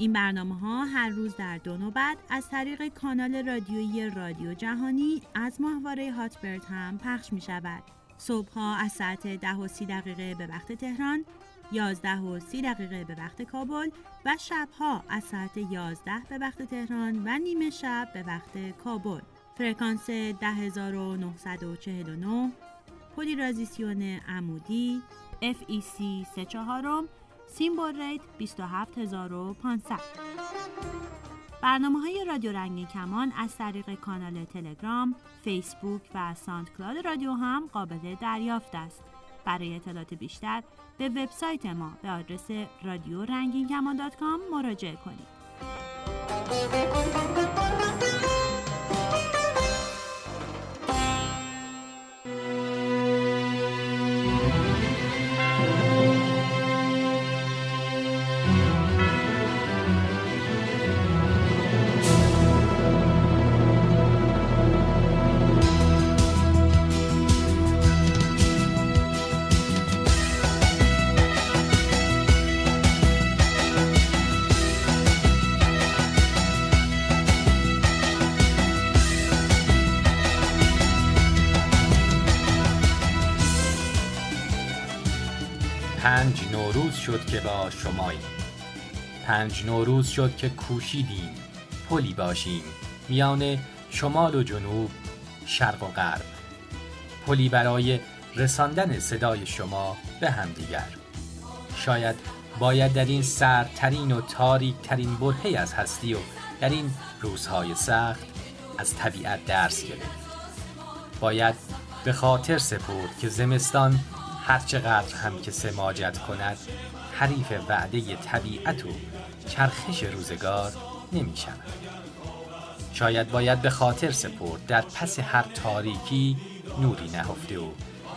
این برنامه ها هر روز در دو نوبت از طریق کانال رادیویی رادیو جهانی از ماهواره هاتبرد هم پخش می شود. صبح ها از ساعت 10 و 30 دقیقه به وقت تهران 11 و 30 دقیقه به وقت کابل و شبها از ساعت 11 به وقت تهران و نیمه شب به وقت کابل فرکانس 10949 پولیرازیسیون عمودی FEC 34 symbol rate 27500 برنامه های رادیو رنگین کمان از طریق کانال تلگرام، فیسبوک و SoundCloud رادیو هم قابل دریافت است. برای اطلاعات بیشتر به وبسایت ما به آدرس رادیو رنگین مراجعه کنید. نوروز شد که با شماییم. پنج نوروز شد که کوشیدیم. پلی باشیم. میان شمال و جنوب شرق و غرب. پلی برای رساندن صدای شما به همدیگر. شاید باید در این سردترین و تاریک ترین برهه از هستی و در این روزهای سخت از طبیعت درس گرفت. باید به خاطر سپرد که زمستان هرچقدر هم که سماجت کند حریف وعده طبیعت و چرخش روزگار نمی شود. شاید باید به خاطر سپرد در پس هر تاریکی نوری نهفته و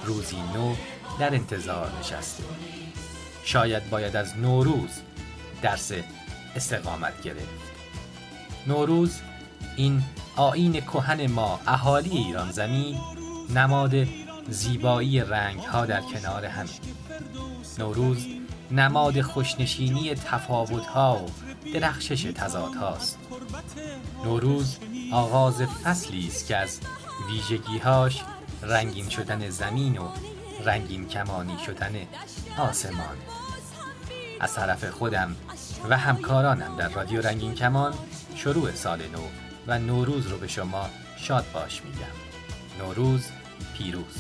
روزی نو در انتظار نشسته شاید باید از نوروز درس استقامت گرفت نوروز این آین کهن ما اهالی ایران زمین نماد زیبایی رنگ ها در کنار هم. نوروز نماد خوشنشینی تفاوت ها و درخشش تضاد هاست نوروز آغاز فصلی است که از ویژگیهاش رنگین شدن زمین و رنگین کمانی شدن آسمان. از طرف خودم و همکارانم در رادیو رنگین کمان شروع سال نو و نوروز رو به شما شاد باش میگم. نوروز پیروز.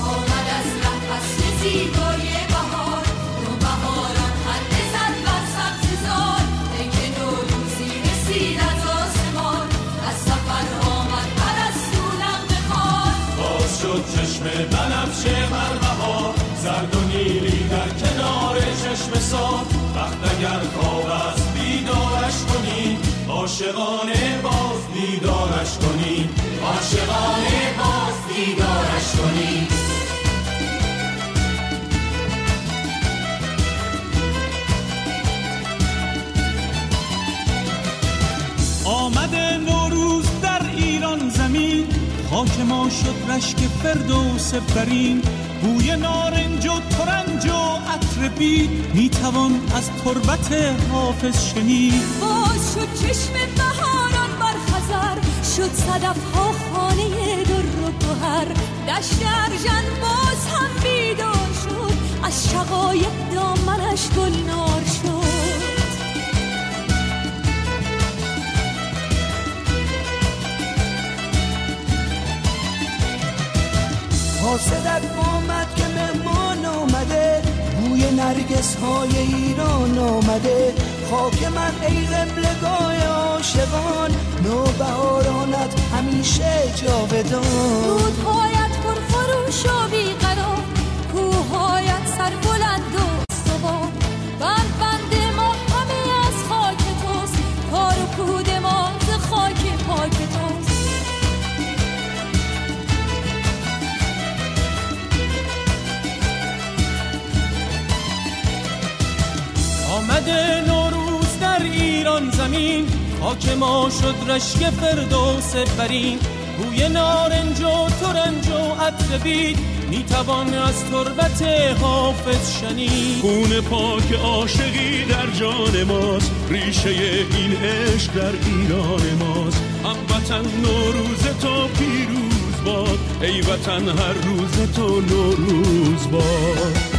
آمد از ره فصل زیبای بهار نو بهاران خنده زد بر سبززار ای که نوروزی رسید از آسمان از سفر آمد پرستو نغمه خوار باز شد چشم بنفشه بر بهار. زرد و نیلی در کنار چشم سار. وقت اگر خواب بیدارش کنیم عاشقانه کنیم در ایران زمین خاک ما شد رشک فردوس برین. بوی نارنج و ترنج و عطر بید می‌توان از تربت حافظ شنید. باز شد چشم بهاران بر خزر شد صدف ها گوهر دشت ارژن باز هم بیدار شد. از شقایق دامنش گلنار شد. حاسدت آمد که مهمان آمده. بوی نرگس های ایران آمده. خاک من ای قبلگاه عاشقان نوبهارانت همیشه جاودان. رودهایت پر فروش و بیقرار کوههایت سر بلند و سبان بند بند ما همه از خاک توست کار و کود ما ز خاک پاک توست. آمده زمین خاک ما شد رشک فردوس برین. بوی نارنج و ترنج و عطر بید. می‌توان از تربت حافظ شنید. خون پاک عاشقی در جان ماست. ریشه این عشق در ایران ماست. هموطن نوروز تو پیروز باد. ای وطن هر روز تو نوروز باد.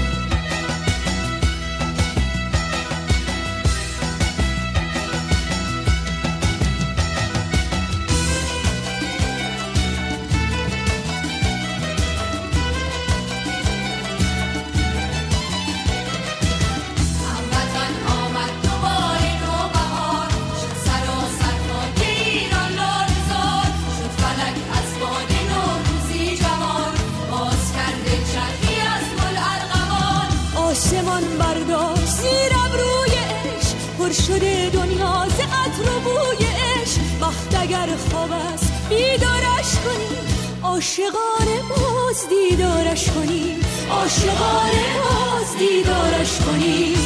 کنیم عاشقانه باز دیدارش کنیم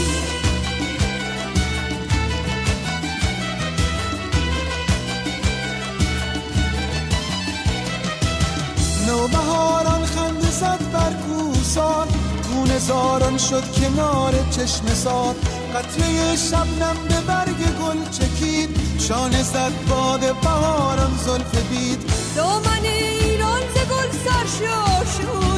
نوبهاران خنده زد بر کوسان خون زاران شد کنار چشم سار. قطره شبنم به برگ گل چکید شانه زد باد بهاران زلف بید. دامن ایران ز گل سرشار شد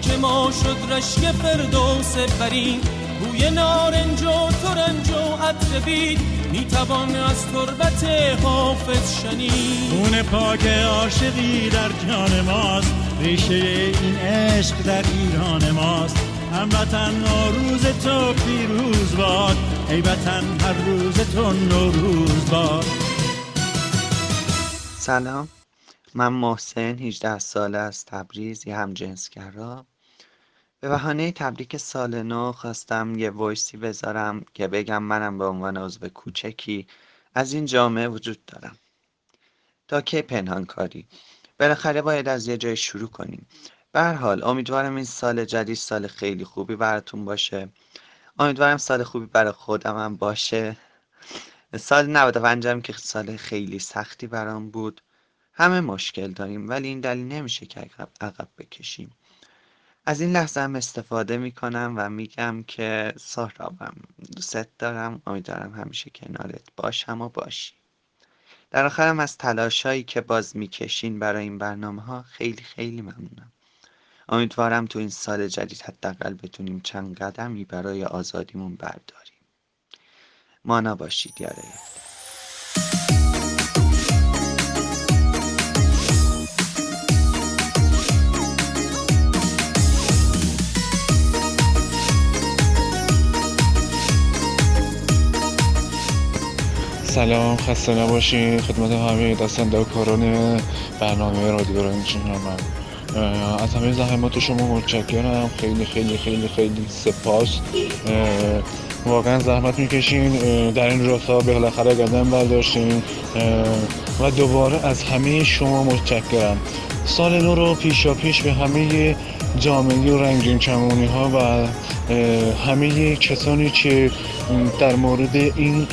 خاک ما شد رشک فردوس برین. بوی نارنج و ترنج و عطر بید می‌توان از تربت حافظ شنید. خون پاک عاشقی در جان ماست. ریشه این عشق در ایران ماست. هموطن نوروز تو پیروز باد. ای وطن هر روز تو نوروز باد. سلام. من محسن 18 ساله از تبریز یه همجنسگرا. به بهانه تبریک سال نو خواستم یه وایسی بذارم که بگم منم به عنوان عضو کوچکی از این جامعه وجود دارم. تا کی پنهان کاری. بالاخره باید از یه جای شروع کنیم. به حال امیدوارم این سال جدید سال خیلی خوبی براتون باشه. امیدوارم سال خوبی برای خودم هم باشه. سال 95 هم که سال خیلی سختی برام بود. همه مشکل داریم ولی این دلیل نمیشه که عقب بکشیم. از این لحظه هم استفاده می‌کنم و میگم که سهرابم دوست دارم. امیدوارم همیشه کنارت باشم و باشی. در آخرم از تلاشایی که باز می‌کشین برای این برنامه ها خیلی خیلی ممنونم. امیدوارم تو این سال جدید حداقل بتونیم چند قدمی برای آزادیمون برداریم. مانا باشید یاره سلام خسته نباشین. خدمت همه دستندرکاران برنامه رادیو رنجینامم از همه زحمات شما متشکرم. خیلی خیلی خیلی خیلی سپاس. واقعا زحمت می‌کشین. در این راستا بالاخره قدم برداشتین. و دوباره از همه شما متشکرم. سال نو رو پیشا پیش به همه جامعه و رنگین کمونی ها و همه کسانی که در مورد این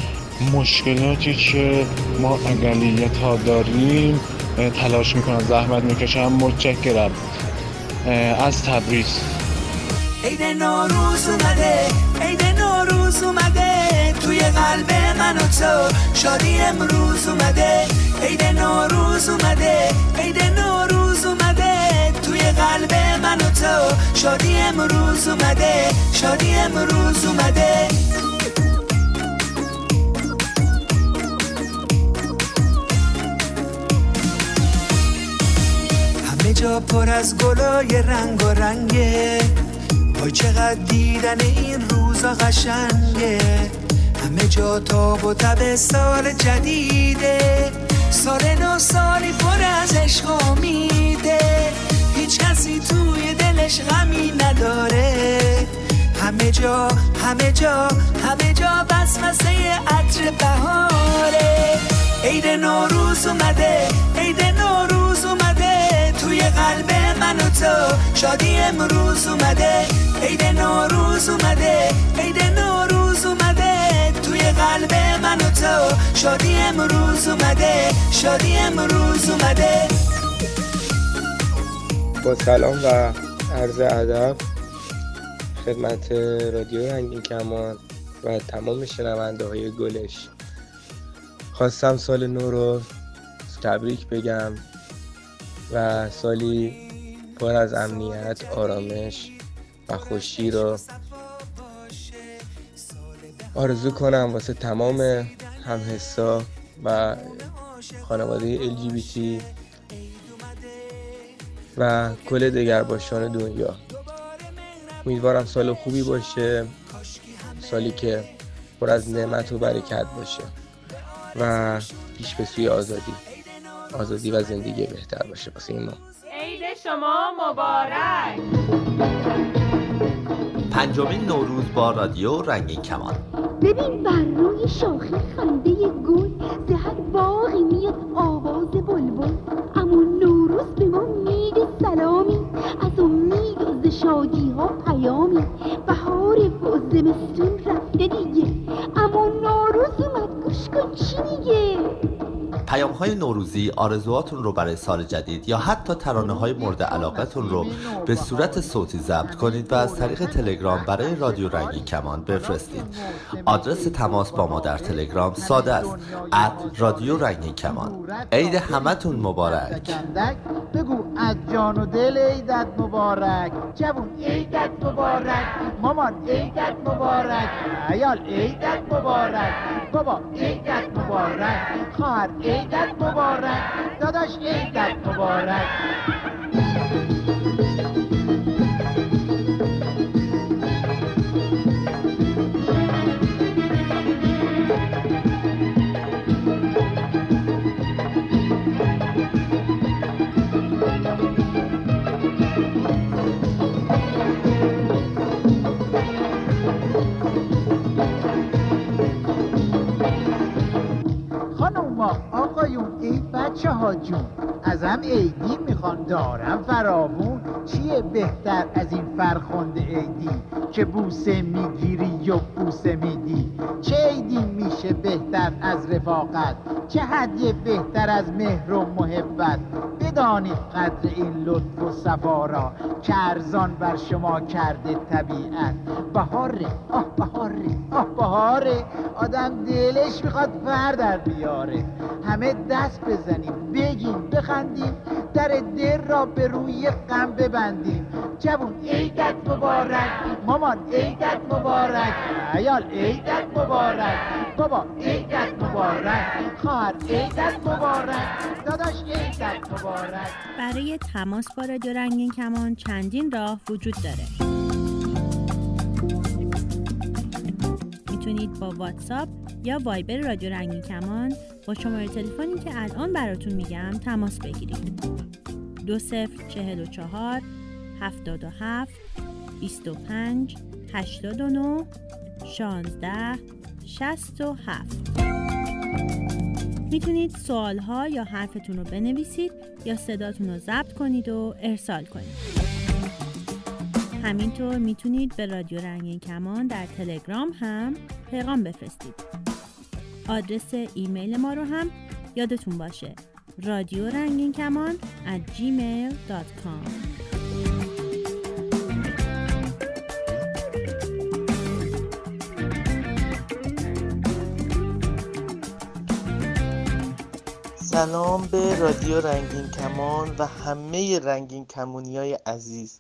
مشکلاتی که ما اقلیت ها داریم تلاش می‌کنم زحمت می‌کشم متشکرم. از تبریز. عید نوروز اومده عید نوروز اومده توی قلب من و تو شادی امروز اومده. عید نوروز اومده عید نوروز اومده توی قلب من و تو شادی امروز اومده شادی امروز اومده. جا پر از گلای رنگ و رنگه. وای چقدر دیدن این روزا قشنگه. همه جا تاب و تب سال جدیده. سال نو سالی پر از عشق و امیده. هیچ کسی توی دلش غمی نداره. همه جا همه جا همه جا وسوسه عطر بهاره. عید نوروز اومده عید نوروز قلب من و تو. شادی امروز اومده عید نوروز اومده عید نوروز اومده. توی قلب من و تو. شادی امروز اومده شادی امروز اومده. با سلام و عرض ادب خدمت رادیو رنگین کمان و تمام شنونده های گلش. خواستم سال نو رو تبریک بگم. و سالی پر از امنیت آرامش و خوشی رو آرزو کنم واسه تمام همحسا و خانواده LGBT و کل دگرباشان دنیا. امیدوارم سال خوبی باشه سالی که پر از نعمت و برکت باشه و پیش به سوی آزادی. آزادی و زندگی بهتر باشه واسه ما. عید شما مبارک. پنجمین نوروز با رادیو رنگین کمان. ببین بر روی شاخه خنده گل زهد باغی میاد آواز بلبل. اما نوروز به ما میده سلامی از امید و ز شادی ها پیامی. بهار و زمستون رفته دیگه. پیام های نوروزی آرزوهاتون رو برای سال جدید یا حتی ترانه های مورد علاقتون رو به صورت صوتی ضبط کنید و از طریق تلگرام برای رادیو رنگین کمان بفرستید. آدرس تماس با ما در تلگرام ساده است. رادیو رنگین کمان. عید همتون مبارک. بگو از جان و دل عیدت مبارک. جوون عیدت مبارک. مامان عیدت مبارک. عیال عیدت مبارک. بابا عیدت مبارک. خواهر عیدت مبارک. داداش عیدت مبارک. ها جون ازم عیدی می‌خوان دارم فراوون چیه بهتر از این فرخنده عیدی که بوسه می‌گیری و بوسه میدی؟ چه عیدی میشه بهتر از رفاقت؟ چه هدیه بهتر از مهر و محبت؟ بدانید قدر این لطف و صفا ارزان بر شما کرده طبیعت. بهاره آه بهاره آه بهاره. آدم دلش می‌خواد فر در بیاره. همه دست بزنیم. بگیم بخندیم در دل را به روی غم ببندیم. جوون عیدت مبارک. مامان عیدت مبارک. عیال عیدت مبارک. بابا عیدت مبارک. خواهر عیدت مبارک. داداش عیدت مبارک. برای تماس با رادیو رنگین کمان چندین راه وجود داره. می‌تونید با واتساپ یا وایبر رادیو رنگین کمان با شماره تلفنی که الان براتون میگم تماس بگیرید. دو صفر چهل و چهار هفتاد و هفت بیست و پنج هشتاد و نو شانزده شست و هفت. می‌تونید سوال ها یا حرفتون رو بنویسید یا صداتون رو ضبط کنید و ارسال کنید. همینطور می‌تونید به رادیو رنگین کمان در تلگرام هم پیغام بفرستید. آدرس ایمیل ما رو هم یادتون باشه. رادیو رنگین کمان at gmail.com سلام به رادیو رنگین کمان و همه رنگین کمونی های عزیز.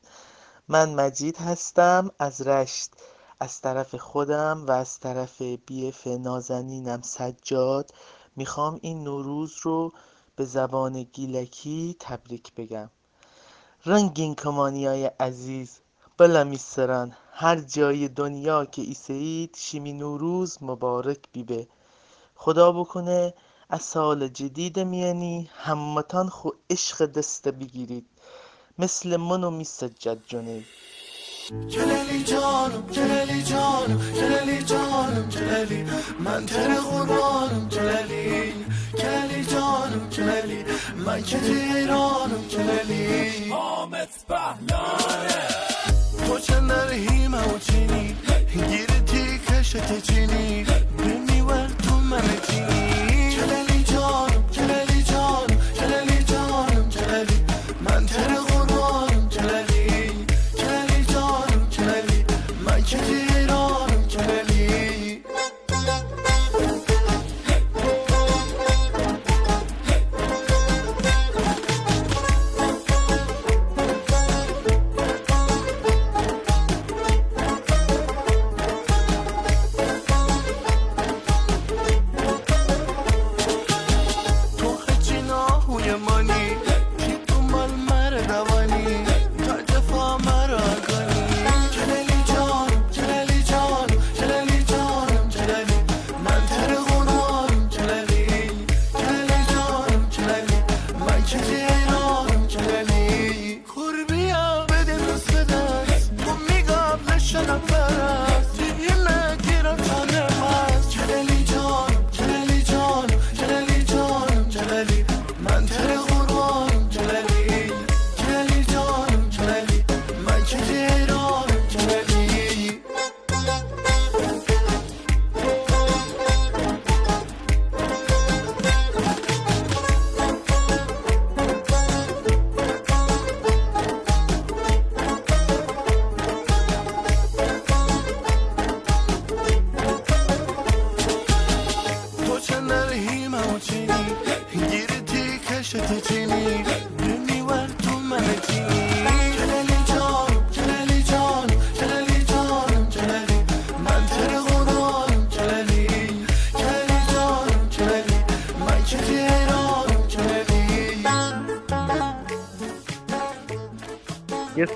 من مجید هستم از رشت. از طرف خودم و از طرف بیف نازنینم سجاد می‌خوام این نوروز رو به زبان گیلکی تبریک بگم. رنگین کمانی های عزیز بالا میسران هر جای دنیا که ایسید شیمی نوروز مبارک بیبه. خدا بکنه از سال جدید میانی همتان خو عشق دسته بگیرید. مثل من و میسجد جنید. کللی جانم کللی جانم کللی جانم کللی من تر قربانم کللی کللی جانم کللی من که ایرانم کللی حامد بهلانه تو چند رحیمه و چینی گیرتی کشت چینی بمیور تو من چینی من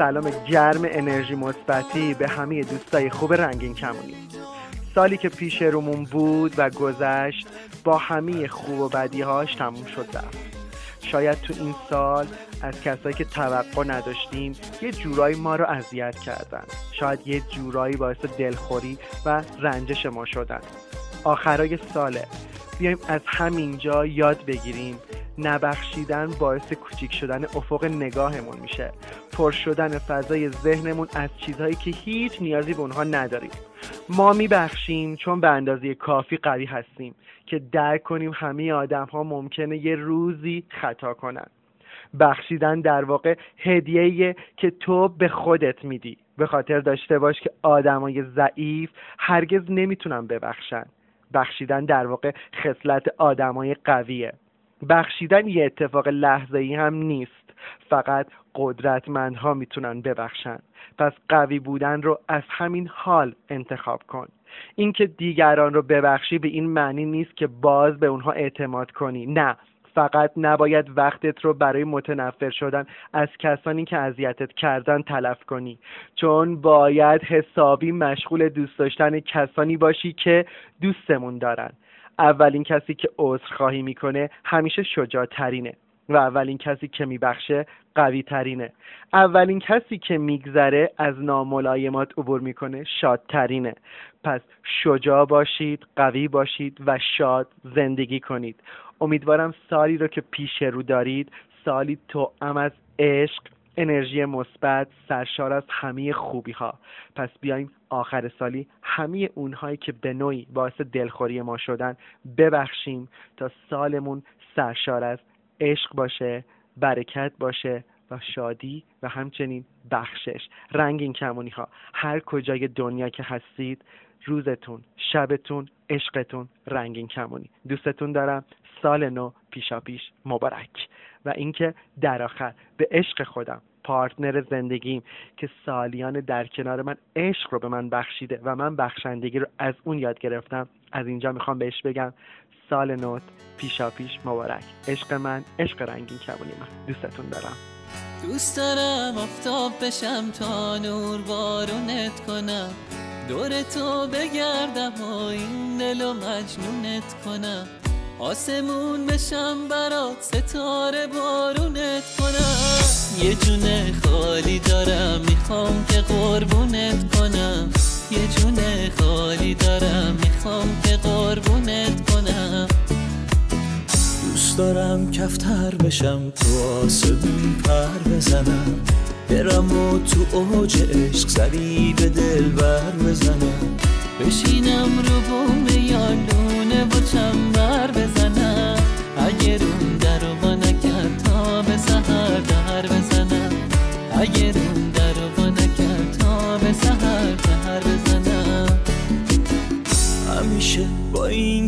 سلام گرم انرژی مثبتی به همه دوستای خوب رنگین کمونی. سالی که پیش رومون بود و گذشت با همه خوب و بدیهاش تموم شد رفت. شاید تو این سال از کسایی که توقع نداشتیم یه جورایی ما رو اذیت کردن. شاید یه جورایی باعث دلخوری و رنجش ما شدن. آخرای ساله. بیایم از همینجا یاد بگیریم. نبخشیدن باعث کوچیک شدن افق نگاهمون میشه. پر شدن فضای ذهنمون از چیزهایی که هیچ نیازی به اونها نداریم. ما میبخشیم چون به اندازه کافی قوی هستیم که درک کنیم همه آدم ها ممکنه یه روزی خطا کنن. بخشیدن در واقع هدیه‌ایه که تو به خودت میدی. به خاطر داشته باش که آدمای ضعیف هرگز نمی‌تونن ببخشن. بخشیدن در واقع خصلت آدمای قویه. بخشیدن یه اتفاق لحظه ای هم نیست. فقط قدرتمندها می‌تونن ببخشن. پس قوی بودن رو از همین حال انتخاب کن. اینکه دیگران رو ببخشی به این معنی نیست که باز به اونها اعتماد کنی. نه فقط نباید وقتت رو برای متنفر شدن از کسانی که اذیتت کردن تلف کنی. چون باید حسابی مشغول دوست داشتن کسانی باشی که دوستمون دارن. اولین کسی که عذرخواهی می‌کنه همیشه شجاعترینه. و اولین کسی که میبخشه قوی ترینه اولین کسی که میگذره از ناملایمات عبور می‌کنه شادترینه. پس شجاع باشید قوی باشید و شاد زندگی کنید. امیدوارم سالی رو که پیش رو دارید سالی تو از عشق انرژی مثبت سرشار از همه خوبی ها پس بیایم آخر سالی همه اونهایی که به نوعی باعث دلخوری ما شدن ببخشیم تا سالمون سرشار از عشق باشه برکت باشه و شادی و همچنین بخشش. رنگین کمونی ها هر کجای دنیا که هستید روزتون شبتون عشقتون رنگین کمونی. دوستتون دارم. سال نو پیشا پیش مبارک. و اینکه در آخر به عشق خودم پارتنر زندگیم که سالیان در کنار من عشق رو به من بخشیده و من بخشندگی رو از اون یاد گرفتم از اینجا می‌خوام بهش بگم. سال نوت. پیشا پیش مبارک. عشق من عشق رنگین کمونی من. دوستتون دارم. دوست دارم آفتاب بشم تا نور بارونت کنم. دور تو بگردم و این دل و مجنونت کنم. آسمون بشم برات ستاره بارونت کنم. یه جونه خالی دارم می‌خوام که قربونت کنم. یه جونه خالی دارم می‌خوام که قربونت کنم. دوست دارم کفتر بشم تو آسمون پر بزنم. برم و تو اوج عشق سری به دل بر بزنم. بشینم رو بوم یا لونه و چنبر بزنم. اگه روم در رو با نکرد تا به سهر در بزنم. اگه روم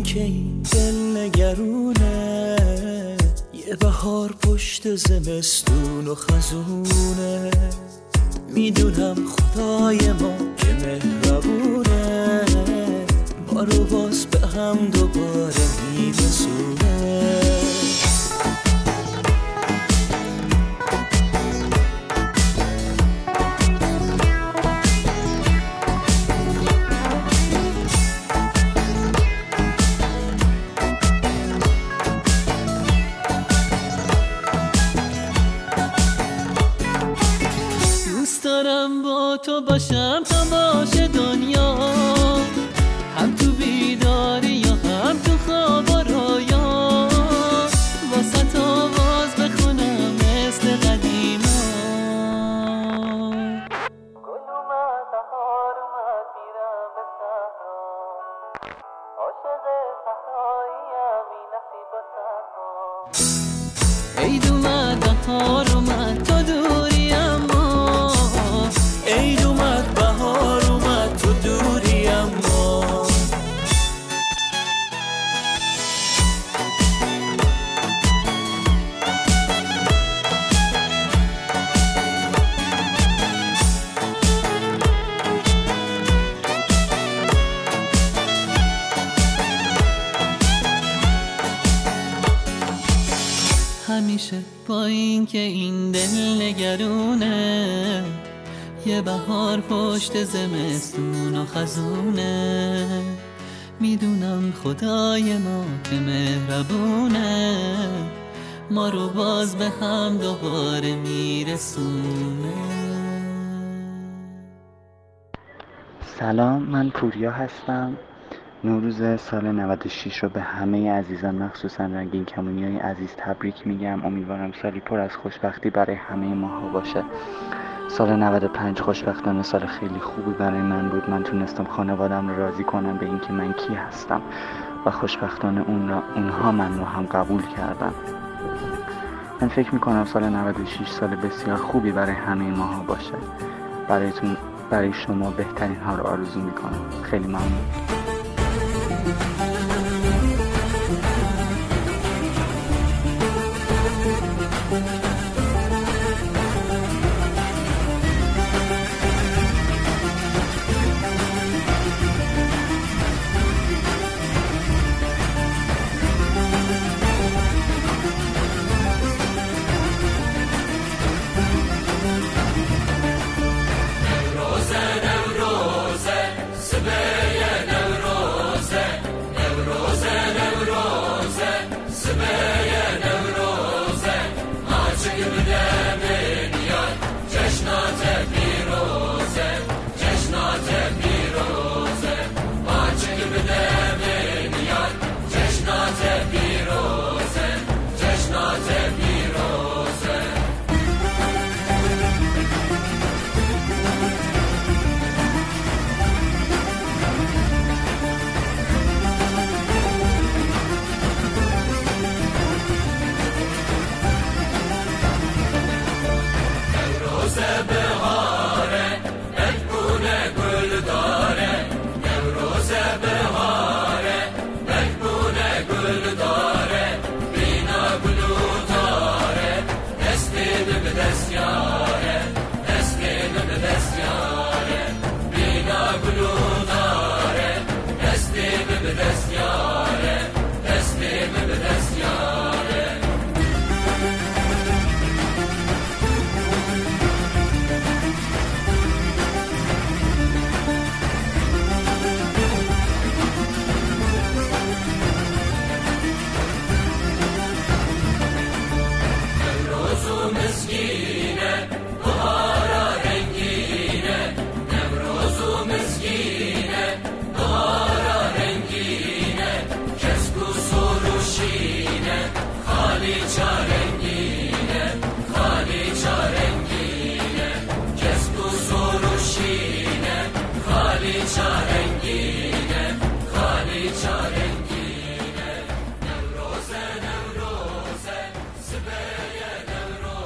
که این دل نگرونه. یه بهار پشت زمستون و خزونه. می‌دونم خدای ما که مهربونه. ما رو باز به هم دوباره میرسونه. با همیشه با این که این دل نگرونه. یه بهار پشت زمستون و خزونه. می‌دونم خدای ما که مهربونه. ما رو باز به هم دوباره میرسونه. سلام من پوریا هستم. نوروز سال 96 رو به همه عزیزان مخصوصا رنگین کمونی های عزیز تبریک میگم. امیدوارم سالی پر از خوشبختی برای همه ماها باشه. سال 95 خوشبختانه سال خیلی خوبی برای من بود. من تونستم خانوادم رو راضی کنم به اینکه من کی هستم و خوشبختانه اون را اونها من رو هم قبول کردن. من فکر می‌کنم سال 96 سال بسیار خوبی برای همه ماها باشه. برایتون برای شما بهترین ها رو آرزو می‌کنم. خیلی ممنون. Thank you.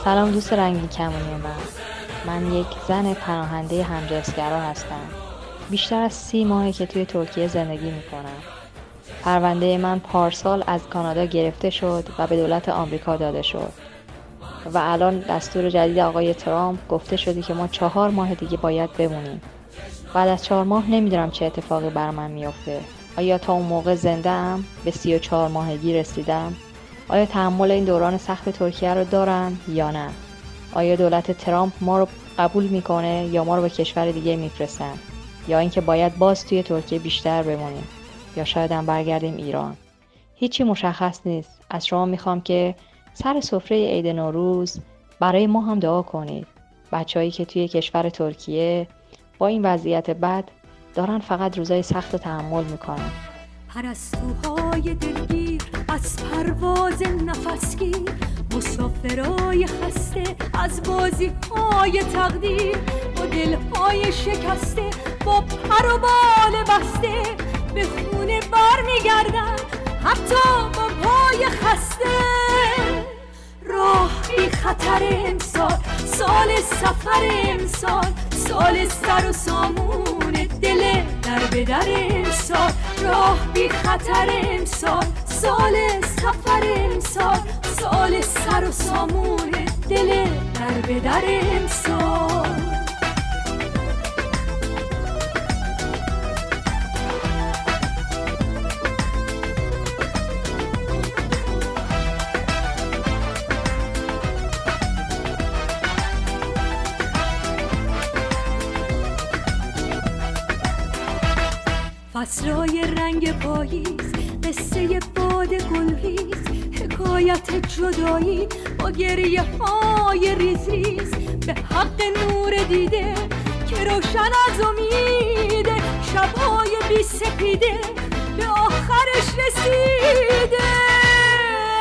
سلام دوست رنگی کمونی من. من یک زن پناهنده همجنسگرا هستم. بیشتر از سی ماهه که توی ترکیه زندگی می‌کنم. پرونده من پارسال از کانادا گرفته شد و به دولت آمریکا داده شد. و الان دستور جدید آقای ترامپ گفته شده که ما چهار ماه دیگه باید بمونیم. بعد از چهار ماه نمی‌دونم چه اتفاقی بر من میافته. آیا تا اون موقع زنده ام به سی و چهار ماهگی رسیدم؟ آیا تحمل این دوران سخت ترکیه رو دارم یا نه؟ آیا دولت ترامپ ما رو قبول می‌کنه یا ما رو به کشور دیگه میفرستن؟ یا اینکه باید باز توی ترکیه بیشتر بمونیم؟ یا شاید هم برگردیم ایران؟ هیچی مشخص نیست. از شما می‌خوام که سر سفره عید نوروز برای ما هم دعا کنید. بچههایی که توی کشور ترکیه با این وضعیت بد دارن فقط روزای سخت تحمل می‌کنن. از پرواز نفسگیر مسافرای خسته از بازی های تقدیر با دلهای شکسته با پر و بال بسته به خونه بر میگردن حتی با پای خسته. راه بی خطر امسال سال سفر امسال سال سر و سامون دل در به در امسال. راه بی خطر امسال سال سفر امسال سال سر و سامون دل در به در امسال. فصلای رنگ پاییز قصه باد گلریز حکایت جدایی با گریه های ریز ریز. به حق نور دیده که روشن از امیده شبهای بی سپیده به آخرش رسیده.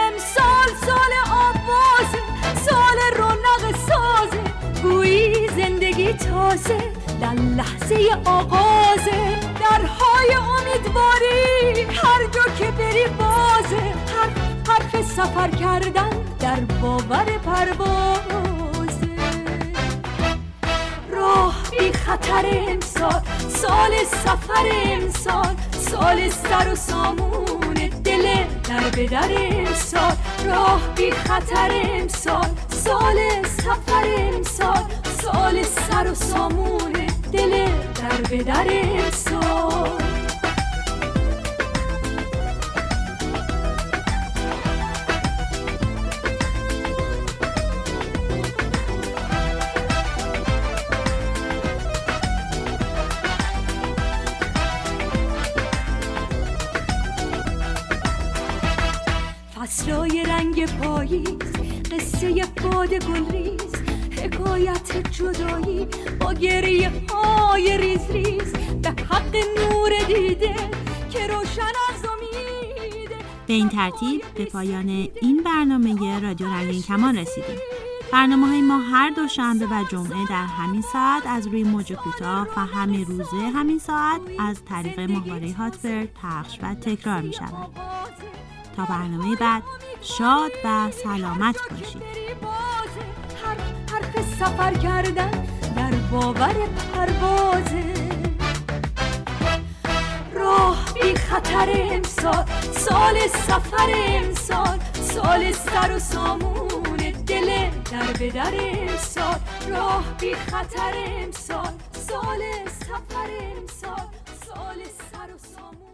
امسال سال آوازه سال رونق سازه گویی زندگی تازه. در لحظه آغازه درهای امیدواری هر جا که بری بازه حرف حرف سفر کردن در باور پروازه راه بی خطر امسال سال سفر امسال سال سر و سامون دل در به در امسال راه بی خطر امسال سال سفر امسال سال سر و سامون دل در به در فصلای رنگ پاییز قصه باد گلریز حکایت جدایی با گریه های ریز ریز به حق نور دیده که روشن از امیده به این ترتیب به پایان این برنامه رادیو رنگین کمان رسیدیم. برنامه های ما هر دوشنبه و جمعه در همین ساعت از روی موج کوتاه و همه روزه همین ساعت از طریق ماهواره هاتبرد پخش و تکرار می شود. تا برنامه بعد شاد و سلامت باشید. حرف سفر کردن در باور پروازه. راه بی خطر امسال سال سفر امسال سال سر و سامون دل در به در امسال. راه بی خطر امسال سال سفر امسال سال سر و سامون